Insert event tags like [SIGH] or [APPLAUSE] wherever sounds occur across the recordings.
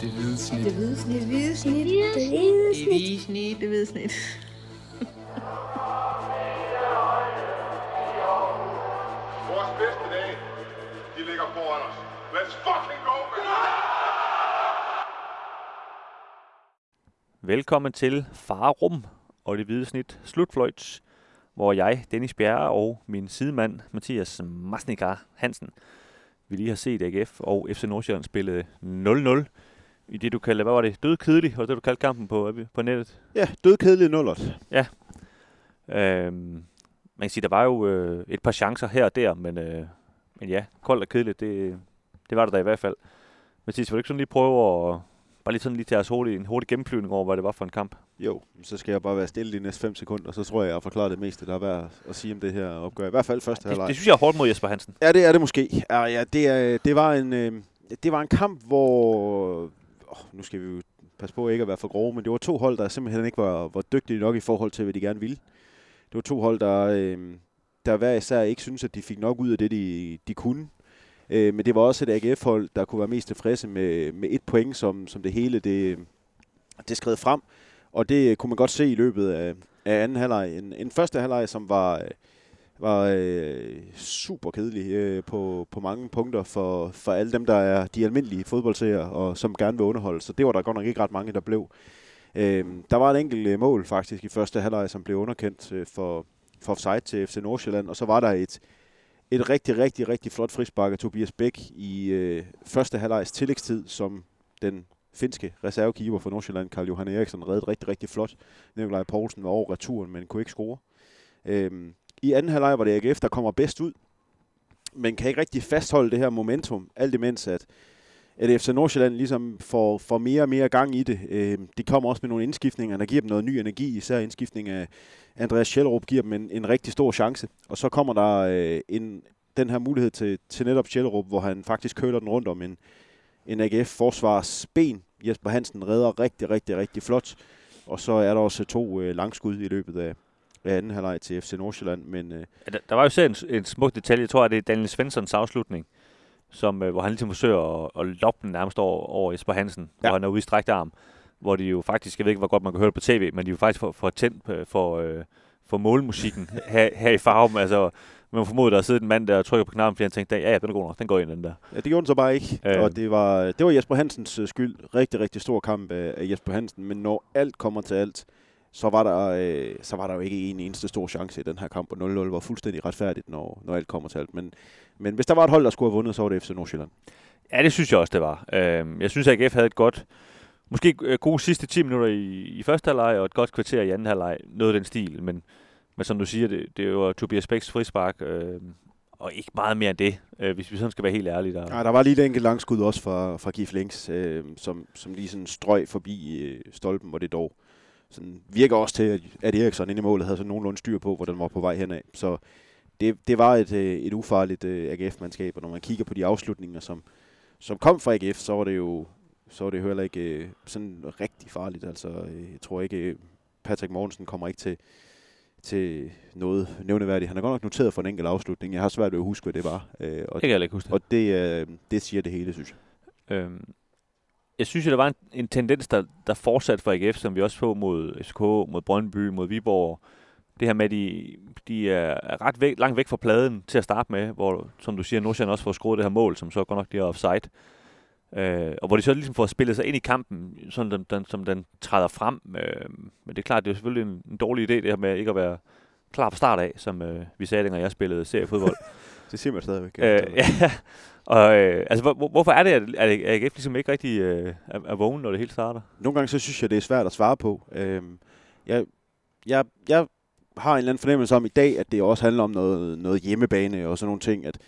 Det hvide snit. Det hvide snit. Det hvide snit. Det hvide snit. Det hvide snit. Det hvide snit. [LAUGHS] Vores bedste dage, de ligger foran os. Let's fucking go, man! Velkommen til Farum og det hvide snit Slutfløjts, hvor jeg, Dennis Bjerre og min sidemand Mathias Masnikar Hansen, vi lige har set AGF og FC Nordsjælland spille 0-0 i det, du kaldte, hvad var det, dødkedelig, og det du kaldte kampen på, på nettet. Ja, dødkedelig nullert. Øhm, man kan sige, der var jo øh, et par chancer her og der, men, øh, men ja, koldt og kedeligt, det, det var der da i hvert fald. Mathias, vil du ikke sådan lige prøve at, bare lige sådan lige tage os hurtigt, en hurtig gennemflyvning over, hvad det var for en kamp? Jo, så skal jeg bare være stille de næste 5 sekunder, så tror jeg, jeg har forklaret det meste, der er værd at sige om det her opgør. I hvert fald første Det, halvleg. det synes jeg er hårdt mod Jesper Hansen. Ja, det er det måske. Ja, ja det, er, det, var en, øh, det var en kamp, hvor... Oh, nu skal vi jo passe på ikke at være for grove, men det var to hold, der simpelthen ikke var, var dygtige nok i forhold til, hvad de gerne ville. Det var to hold, der, øh, der hver især ikke synes, at de fik nok ud af det, de, de kunne. Øh, men det var også et AGF-hold, der kunne være mest tilfredse med, med et point, som, som det hele det, det skred frem. Og det kunne man godt se i løbet af, af anden halvleg. En, en første halvleg, som var, var øh, super kedelig øh, på, på mange punkter for, for alle dem, der er de almindelige fodboldseere, og som gerne vil underholde. Så det var der godt nok ikke ret mange, der blev. Øh, der var et enkelt øh, mål faktisk i første halvleg, som blev underkendt øh, for, for offside til FC Nordsjælland. Og så var der et, et rigtig, rigtig, rigtig flot frispark af Tobias Bæk i øh, første halvlegs tillægstid, som den finske reservekeeper for Nordsjælland, Karl Johan Eriksen, reddede rigtig, rigtig flot. Nikolaj Poulsen var over returen, men kunne ikke score. Øhm, i anden halvleg var det AGF, der kommer bedst ud, men kan ikke rigtig fastholde det her momentum, alt imens at, at FC Nordsjælland ligesom får, får mere og mere gang i det. Øh, de kommer også med nogle indskiftninger, der giver dem noget ny energi, især indskiftning af Andreas Schellerup giver dem en, en rigtig stor chance. Og så kommer der øh, en, den her mulighed til, til netop Schellerup, hvor han faktisk køler den rundt om en, en AGF-forsvars ben. Jesper Hansen redder rigtig, rigtig, rigtig flot. Og så er der også to øh, langskud i løbet af, af anden halvleg til FC Nordsjælland. Men øh, Ja, der, der var jo selv en, en smuk detalje, jeg tror, at det er Daniel Svenssons afslutning, som, øh, hvor han ligesom forsøger at, at loppe den nærmest over, over Jesper Hansen, ja. Hvor han er ude i strækt arm, hvor de jo faktisk, jeg ved ikke, hvor godt man kan høre det på tv, men de jo faktisk får, får tændt øh, for, øh, for målmusikken [LAUGHS] her, her i farven. Altså, man formoder, der sidder en mand der og trykker på knappen, fordi han tænkte, ja, ja, den er god nok, den går ind, den der. ja, det gjorde den så bare ikke. Øh. Og det var, det var Jesper Hansens øh, skyld. Rigtig, rigtig stor kamp af Jesper Hansen. Men når alt kommer til alt, så var der, øh, så var der jo ikke en eneste stor chance i den her kamp, og 0-0 var fuldstændig retfærdigt, når, når alt kommer til alt. Men, men hvis der var et hold, der skulle have vundet, så var det FC Nordsjælland. Ja, det synes jeg også, det var. Øh, jeg synes, at AGF havde et godt, måske øh, gode sidste 10 minutter i, i første halvleg, og et godt kvarter i anden halvleg, noget af den stil, men, men som du siger, det, det var Tobias Bæks frispark, øh, og ikke meget mere end det, øh, hvis vi sådan skal være helt ærlige. Der. Ja, der var lige et enkelt langskud også fra, fra Gif Links, øh, som, som lige sådan strøg forbi øh, stolpen, hvor det dog sådan virker også til, at, Eriksson inde i målet havde sådan nogenlunde styr på, hvor den var på vej henad. Så det, det var et, øh, et ufarligt øh, AGF-mandskab, og når man kigger på de afslutninger, som, som kom fra AGF, så var det jo så var det heller ikke øh, sådan rigtig farligt. Altså, jeg tror ikke, Patrick Mortensen kommer ikke til, til noget nævneværdigt. Han er godt nok noteret for en enkelt afslutning. Jeg har svært ved at huske, hvad det var. Øh, og Det kan jeg ikke huske. og det, øh, det siger det hele, synes jeg. Øhm, jeg synes jo, der var en, en tendens, der, der fortsatte for AGF, som vi også så mod FCK, mod Brøndby, mod Viborg. Det her med, at de, de er er ret væk, langt væk fra pladen til at starte med, hvor, som du siger, Nordsjælland også får skruet det her mål, som så godt nok bliver offside. Øh, og hvor de så ligesom får spillet sig ind i kampen, sådan den, den, som den træder frem. Øh, men det er klart, det er selvfølgelig en, en dårlig idé, det her med ikke at være klar fra start af, som øh, vi sagde, dengang jeg spillede seriefodbold. [LAUGHS] Det siger man stadigvæk. Øh, ja, og øh, altså, hvor, hvor- hvorfor er det, at, at AGF ligesom ikke rigtig øh, er, er vågen, når det hele starter? Nogle gange så synes jeg, det er svært at svare på. Øhm, jeg, jeg, jeg har en eller anden fornemmelse om i dag, at det også handler om noget, noget hjemmebane og sådan nogle ting, at,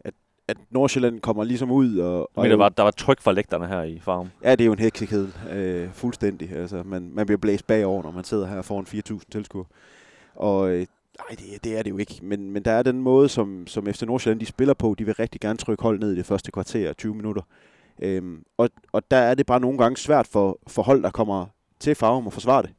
at, at Nordsjælland kommer ligesom ud og... Men der var, der var tryk fra lægterne her i farven. Ja, det er jo en heksekedel, øh, fuldstændig. Altså, man, man bliver blæst bagover, når man sidder her foran 4.000 tilskuere. Og øh, nej, det, det er det jo ikke. Men, men der er den måde, som, som FC Nordsjælland de spiller på. De vil rigtig gerne trykke hold ned i det første kvarter, 20 minutter. Øhm, og, og der er det bare nogle gange svært for, for hold, der kommer til farven at forsvare det.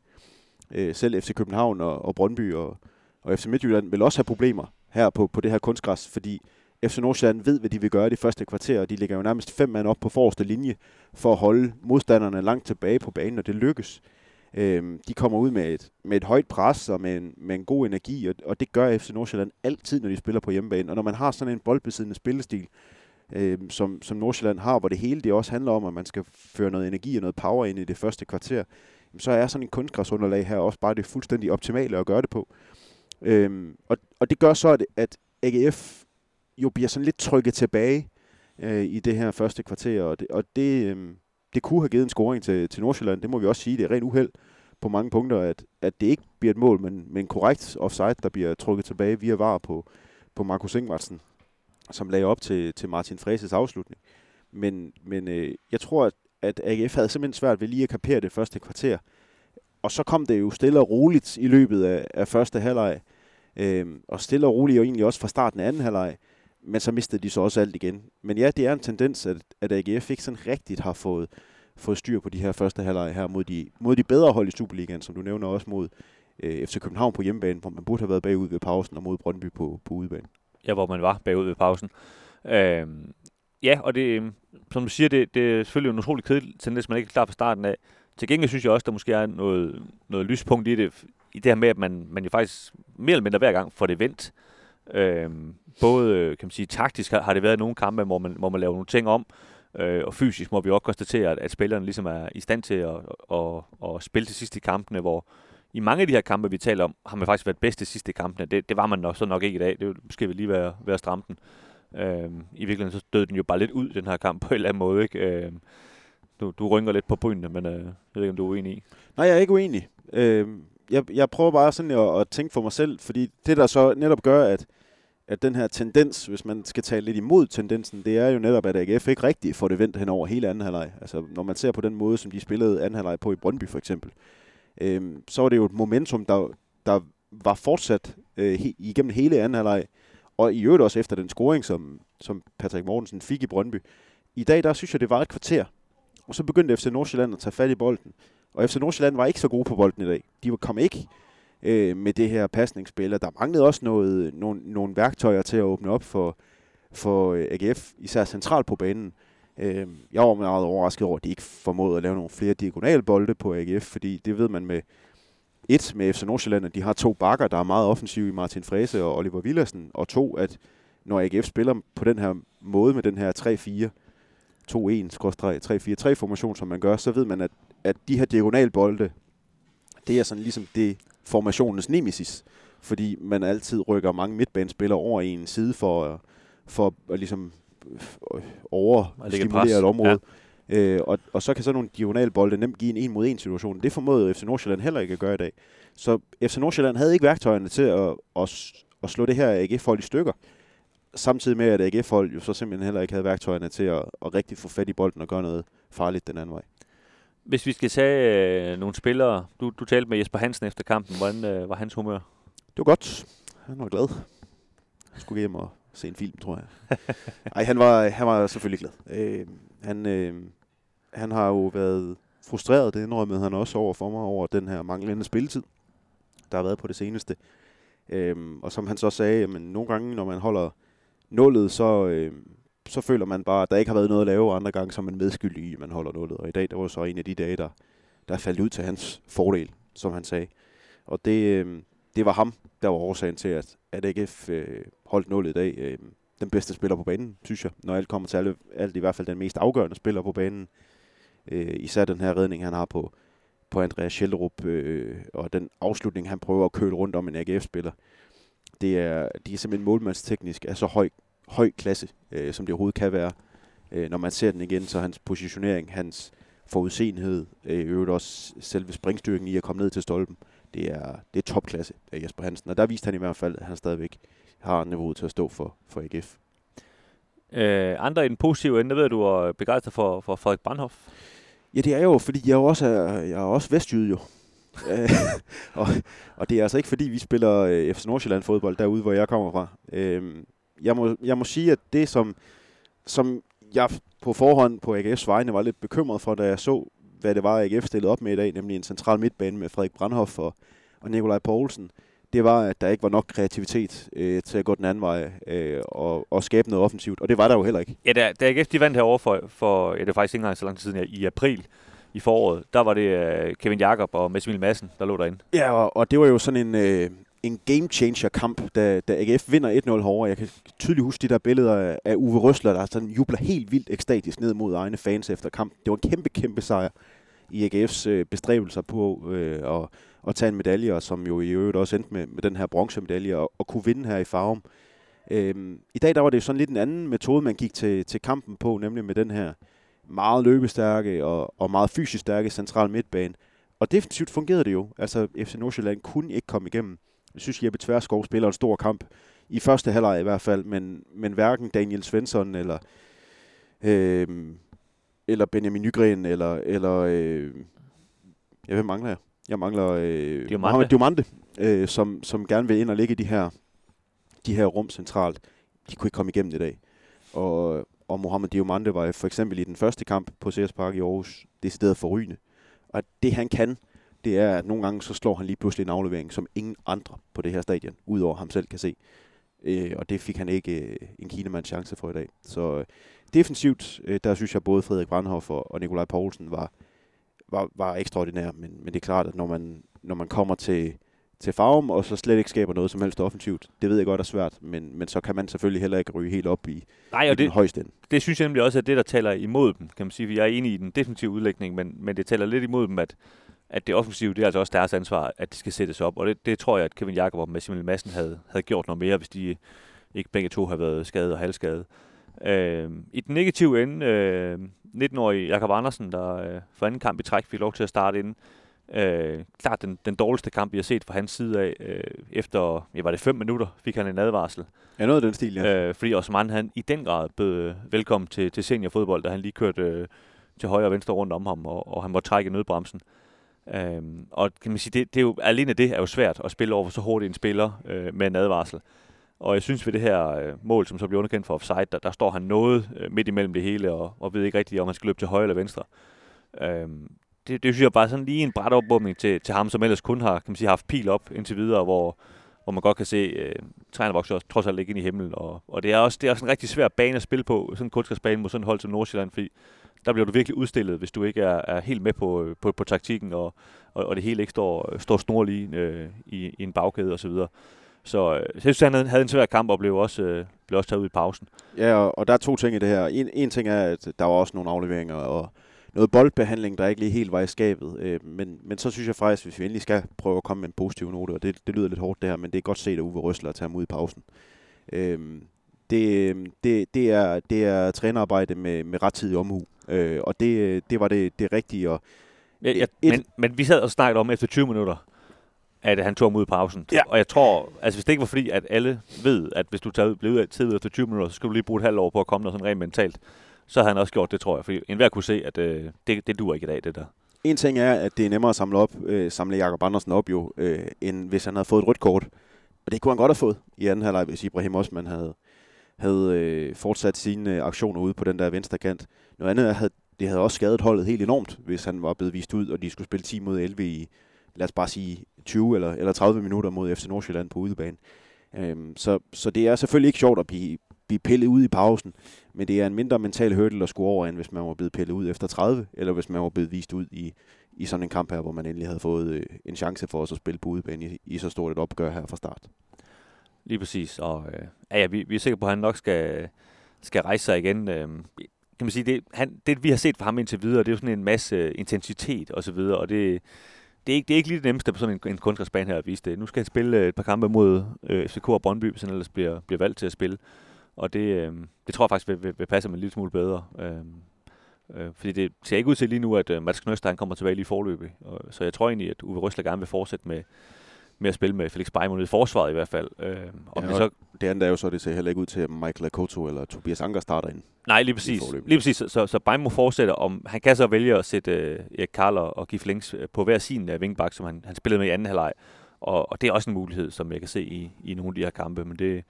Øh, selv FC København og, og Brøndby og, og FC Midtjylland vil også have problemer her på, på det her kunstgræs, fordi FC Nordsjælland ved, hvad de vil gøre i det første kvarter, og de ligger jo nærmest fem mand op på forreste linje for at holde modstanderne langt tilbage på banen, og det lykkes. Øh, de kommer ud med et, med et højt pres og med en, med en god energi, og, og det gør FC Nordsjælland altid, når de spiller på hjemmebane. Og når man har sådan en boldbesiddende spillestil, øh, som, som Nordsjælland har, hvor det hele det også handler om, at man skal føre noget energi og noget power ind i det første kvarter, så er sådan en kunstgræsunderlag her også bare det fuldstændig optimale at gøre det på. Øhm, og, og det gør så, at, at AGF jo bliver sådan lidt trykket tilbage øh, i det her første kvarter, og det, og det, øh, det kunne have givet en scoring til, til Nordsjælland. Det må vi også sige. Det er rent uheld på mange punkter, at, at det ikke bliver et mål, men, men korrekt offside, der bliver trukket tilbage via var på, på Markus Ingvartsen, som lagde op til, til Martin Freses afslutning. Men, men øh, jeg tror, at, at AGF havde simpelthen svært ved lige at kapere det første kvarter. Og så kom det jo stille og roligt i løbet af, af første halvleg. Øh, og stille og roligt jo egentlig også fra starten af anden halvleg men så mistede de så også alt igen. Men ja, det er en tendens, at, at AGF ikke sådan rigtigt har fået, fået styr på de her første halvleg her mod de, mod de bedre hold i Superligaen, som du nævner også mod øh, FC København på hjemmebane, hvor man burde have været bagud ved pausen, og mod Brøndby på, på udebane. Ja, hvor man var bagud ved pausen. Øh, ja, og det, øhm, som du siger, det, det er selvfølgelig en utrolig kedelig tendens, man ikke er klar fra starten af. Til gengæld synes jeg også, der måske er noget, noget lyspunkt i det, i det her med, at man, man jo faktisk mere eller mindre hver gang får det vendt. Øh, Øhm, både kan man sige, taktisk har, har det været nogle kampe, hvor man, hvor man laver nogle ting om, øh, og fysisk må vi også konstatere, at, at spillerne ligesom er i stand til at, at, at, at spille til sidst i kampene, hvor i mange af de her kampe, vi taler om, har man faktisk været bedst til sidst i kampene. Det, det var man nok, så nok ikke i dag. Det skal vi lige være, være stramme den. Øh, I virkeligheden så døde den jo bare lidt ud, den her kamp, på en eller anden måde. Ikke? Øh, du, du rynker lidt på brynene, men øh, jeg ved ikke, om du er uenig i. Nej, jeg er ikke uenig. Øh, jeg, jeg prøver bare sådan at, at tænke for mig selv, fordi det, der så netop gør, at at den her tendens, hvis man skal tale lidt imod tendensen, det er jo netop, at AGF ikke rigtig får det vendt hen over hele anden halvleg. Altså, når man ser på den måde, som de spillede anden halvleg på i Brøndby for eksempel, øh, så var det jo et momentum, der, der var fortsat øh, he, igennem hele anden halvleg, og i øvrigt også efter den scoring, som, som Patrick Mortensen fik i Brøndby. I dag, der synes jeg, det var et kvarter, og så begyndte FC Nordsjælland at tage fat i bolden. Og FC Nordsjælland var ikke så gode på bolden i dag. De kom ikke øh, med det her pasningsspil, og der manglede også noget, nogle, nogle værktøjer til at åbne op for, for øh, AGF, især centralt på banen. Øh, jeg var meget overrasket over, at de ikke formåede at lave nogle flere diagonalbolde på AGF, fordi det ved man med et med FC Nordsjælland, at de har to bakker, der er meget offensive i Martin Frese og Oliver Villersen, og to, at når AGF spiller på den her måde med den her 3-4, 2-1, 3-4-3 formation, som man gør, så ved man, at, at de her diagonalbolde, det er sådan ligesom det, formationens nemesis, fordi man altid rykker mange midtbanespillere over i en side for, for at ligesom øh, overstimulere et område. Ja. Øh, og, og så kan så nogle diagonalbolde nemt give en en mod en situation. Det formåede FC Nordsjælland heller ikke at gøre i dag. Så FC Nordsjælland havde ikke værktøjerne til at, at, at slå det her AGF-hold i stykker. Samtidig med, at AGF-hold jo så simpelthen heller ikke havde værktøjerne til at, at rigtig få fat i bolden og gøre noget farligt den anden vej. Hvis vi skal tage øh, nogle spillere, du, du talte med Jesper Hansen efter kampen, hvordan øh, var hans humør? Det var godt. Han var glad. Han skulle hjem og se en film, tror jeg. [LAUGHS] Nej, han var, han var selvfølgelig glad. Øh, han, øh, han har jo været frustreret, det indrømmede han også over for mig, over den her manglende spilletid, der har været på det seneste. Øh, og som han så sagde, jamen, nogle gange, når man holder nullet, så, øh, så føler man bare, at der ikke har været noget at lave, og andre gange så er man medskyldig i, at man holder nullet. Og i dag, der var så en af de dage, der, der faldt ud til hans fordel, som han sagde. Og det, øh, det var ham, der var årsagen til, at, at AGF øh, holdt nullet i dag. Øh, den bedste spiller på banen, synes jeg. Når alt kommer til alt, alt i hvert fald den mest afgørende spiller på banen. Øh, især den her redning, han har på, på Andreas Schjelderup, øh, og den afslutning, han prøver at køle rundt om en AGF-spiller. Det er, de er simpelthen målmandsteknisk af så høj høj klasse, øh, som det overhovedet kan være. Øh, når man ser den igen, så hans positionering, hans forudseenhed, øh, øvrigt også selve springstyrken i at komme ned til stolpen, det er, det er topklasse af Jesper Hansen. Og der viste han i hvert fald, at han stadigvæk har niveauet til at stå for, for AGF. Øh, andre i den positive ende, ved du er begejstret for, for Frederik Brandhoff? Ja, det er jo, fordi jeg er også, jeg er også vestjyde jo. [LAUGHS] Og, og det er altså ikke fordi, vi spiller øh, FC Nordsjælland fodbold derude, hvor jeg kommer fra. Øh, jeg må, jeg må sige, at det, som, som jeg på forhånd på AGF's vegne var lidt bekymret for, da jeg så, hvad det var, AGF stillede op med i dag, nemlig en central midtbane med Frederik Brandhoff og, og Nikolaj Poulsen, det var, at der ikke var nok kreativitet øh, til at gå den anden vej øh, og, og skabe noget offensivt. Og det var der jo heller ikke. Ja, da, da AGF de vandt herovre for, for ja, det er faktisk ikke engang så lang tid siden, i april i foråret, der var det uh, Kevin Jakob og Mads Emil Madsen, der lå derinde. Ja, og, og det var jo sådan en, øh, en game changer kamp, da, da AGF vinder 1-0 herovre. Jeg kan tydeligt huske de der billeder af, Uwe Røsler, der sådan jubler helt vildt ekstatisk ned mod egne fans efter kampen. Det var en kæmpe, kæmpe sejr i AGF's øh, bestræbelser på øh, at, at tage en medalje, og som jo i øvrigt også endte med, med den her bronzemedalje, og, og kunne vinde her i Farum. Øhm, I dag der var det sådan lidt en anden metode, man gik til, til kampen på, nemlig med den her meget løbestærke og, og meget fysisk stærke central midtbane. Og defensivt fungerede det jo. Altså FC Nordsjælland kunne ikke komme igennem. Jeg synes, Jeppe Tverskov spiller en stor kamp. I første halvleg i hvert fald, men, men hverken Daniel Svensson eller, øh, eller Benjamin Nygren eller, eller øh, jeg hvem mangler jeg? Jeg mangler øh, Diomande. Mohamed Diomande, øh, som, som gerne vil ind og ligge i de her, de her rum centralt. De kunne ikke komme igennem i dag. Og, og Mohamed Diomande var for eksempel i den første kamp på CS Park i Aarhus decideret forrygende. Og det han kan, det er, at nogle gange så slår han lige pludselig en aflevering, som ingen andre på det her stadion, udover ham selv, kan se. Øh, og det fik han ikke øh, en kinemands chance for i dag. Så øh, defensivt, øh, der synes jeg både Frederik Brandhoff og, og Nikolaj Poulsen var, var, var ekstraordinær. Men, men det er klart, at når man, når man kommer til, til Farum, og så slet ikke skaber noget som helst offensivt, det ved jeg godt er svært, men, men så kan man selvfølgelig heller ikke ryge helt op i, Nej, i og den det, højeste ende. det synes jeg nemlig også er det, der taler imod dem, kan man sige. Jeg er enig i den defensive udlægning, men, men det taler lidt imod dem, at, at det offensive, det er altså også deres ansvar, at de skal sættes op. Og det, det tror jeg, at Kevin Jakob og Mads Emil Madsen havde, havde gjort noget mere, hvis de ikke begge to havde været skadet og halvskadet. Øh, I den negative ende, øh, 19-årige Jakob Andersen, der øh, for anden kamp i træk fik lov til at starte inden. Øh, klart den, den dårligste kamp, vi har set fra hans side af. Øh, efter, ja, var det fem minutter, fik han en advarsel. Ja, noget af den stil, ja. Ja. Øh, fordi Osman han i den grad bød øh, velkommen til, til seniorfodbold, da han lige kørte øh, til højre og venstre rundt om ham, og, og han måtte trække nødbremsen. Øhm, og kan man sige, det, det er jo, alene det er jo svært at spille over for så hurtigt en spiller øh, med en advarsel. Og jeg synes ved det her øh, mål, som så bliver underkendt for offside, der, der står han noget øh, midt imellem det hele, og, og ved ikke rigtigt, om han skal løbe til højre eller venstre. Øhm, det, det synes jeg bare sådan lige en bræt opbumning til, til ham, som ellers kun har, kan man sige, haft pil op indtil videre, hvor, hvor man godt kan se, øh, træerne vokser også trods alt ikke ind i himlen. Og, og det, er også, det er også en rigtig svær bane at spille på, sådan en kunstgræsbane mod sådan et hold som Nordsjælland, fordi der bliver du virkelig udstillet, hvis du ikke er, er helt med på, øh, på, på taktikken, og, og, og det hele ikke står, står snorlig øh, i, i en bagkæde osv. Så, videre. så øh, jeg synes, han havde, havde en svær kamp, og blev også, øh, blev også taget ud i pausen. Ja, og, og der er to ting i det her. En, en ting er, at der var også nogle afleveringer og noget boldbehandling, der ikke lige helt var i skabet. Øh, men, men så synes jeg faktisk, hvis vi endelig skal prøve at komme med en positiv note, og det, det lyder lidt hårdt det her, men det er godt set af Uwe Røsler at tage ham ud i pausen. Øh, det, det, det, er, det er trænerarbejde med, med rettidig omhu, øh, og det, det var det, det rigtige. Og Jeg, jeg, Et- men, men vi sad og snakkede om efter 20 minutter, at han tog ham ud i pausen. Ja. Og jeg tror, altså hvis det ikke var fordi, at alle ved, at hvis du tager, bliver ud af tid efter 20 minutter, så skal du lige bruge et halvt år på at komme der sådan rent mentalt, så havde han også gjort det, tror jeg. For enhver kunne se, at øh, det, det duer ikke i dag, det der. En ting er, at det er nemmere at samle op, øh, samle Jakob Andersen op jo, øh, end hvis han havde fået et rødt kort. Og det kunne han godt have fået i anden halvleg, hvis Ibrahim Osman havde, havde øh, fortsat sine øh, aktioner ude på den der venstre kant. Noget andet havde, det havde også skadet holdet helt enormt, hvis han var blevet vist ud, og de skulle spille 10 mod 11 i, lad os bare sige, 20 eller, eller 30 minutter mod FC Nordsjælland på udebane. Øhm, så, så det er selvfølgelig ikke sjovt at blive, blive pillet ud i pausen, men det er en mindre mental hurdle at skulle over, end hvis man var blevet pillet ud efter 30, eller hvis man var blevet vist ud i, i sådan en kamp her, hvor man endelig havde fået øh, en chance for os at spille på udebane i, i så stort et opgør her fra start. Lige præcis. Og øh, ja, ja, vi, vi er sikre på, at han nok skal, skal rejse sig igen. Øh, kan man sige, det, han, det vi har set fra ham indtil videre, det er jo sådan en masse øh, intensitet og så videre, og det, det, er ikke, det er ikke lige det nemmeste på sådan en, en kunstgræsbane her at vise det. Nu skal han spille øh, et par kampe mod øh, FCK og Brøndby, hvis han ellers bliver, bliver valgt til at spille. Og det, øh, det tror jeg faktisk vil, vil, vil passe ham en lille smule bedre. Øh, øh, fordi det ser ikke ud til lige nu, at øh, Mats Knøster han kommer tilbage lige i forløbet. Og, så jeg tror egentlig, at Uwe Røsler gerne vil fortsætte med, med at spille med Felix Beimund i forsvaret i hvert fald. Øh, om Ja, det og så Det andet er jo så, det ser heller ikke ud til, at Michael Akoto eller Tobias Anker starter ind. Nej, lige præcis. Lige præcis. Så, så, så Beim må fortsætte, om han kan så vælge at sætte øh, Erik Karl og, og Gif Links øh, på hver sin øh, vingbak, som han, han spillede med i anden halvleg. Og, og det er også en mulighed, som jeg kan se i, i nogle af de her kampe, men det,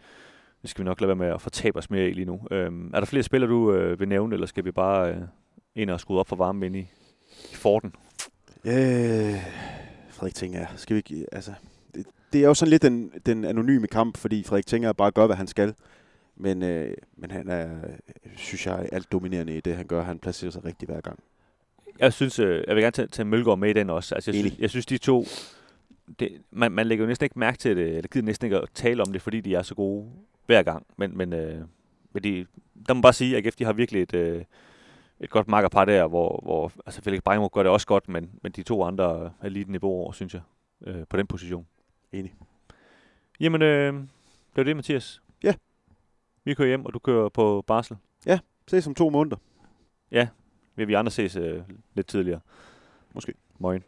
det skal vi nok lade være med at fortabe os mere i lige nu. Øhm, er der flere spillere, du øh, vil nævne, eller skal vi bare øh, ind og skrue op for varmen ind i, i forten? Øh, Frederik tænker skal vi ikke, altså, det, er jo sådan lidt den, den anonyme kamp, fordi Frederik Tinger bare gør, hvad han skal. Men, øh, men han er, synes jeg, alt dominerende i det, han gør. Han placerer sig rigtig hver gang. Jeg synes, øh, jeg vil gerne tage, tage Mølgaard med i den også. Altså, jeg, synes, jeg synes, de to... Det, man, man lægger jo næsten ikke mærke til det, eller gider næsten ikke at tale om det, fordi de er så gode hver gang. Men, men, øh, men de, der må bare sige, at AGF de har virkelig et, øh, et godt makkerpar der, hvor, hvor altså Felix Brejmo gør det også godt, men, men de to andre er lige et niveau over, synes jeg, øh, på den position. Enig. Jamen, øh, det var det, Mathias. Ja. Vi kører hjem, og du kører på barsel. Ses om to måneder. Vil vi andre ses øh, lidt tidligere. Måske. Morgen.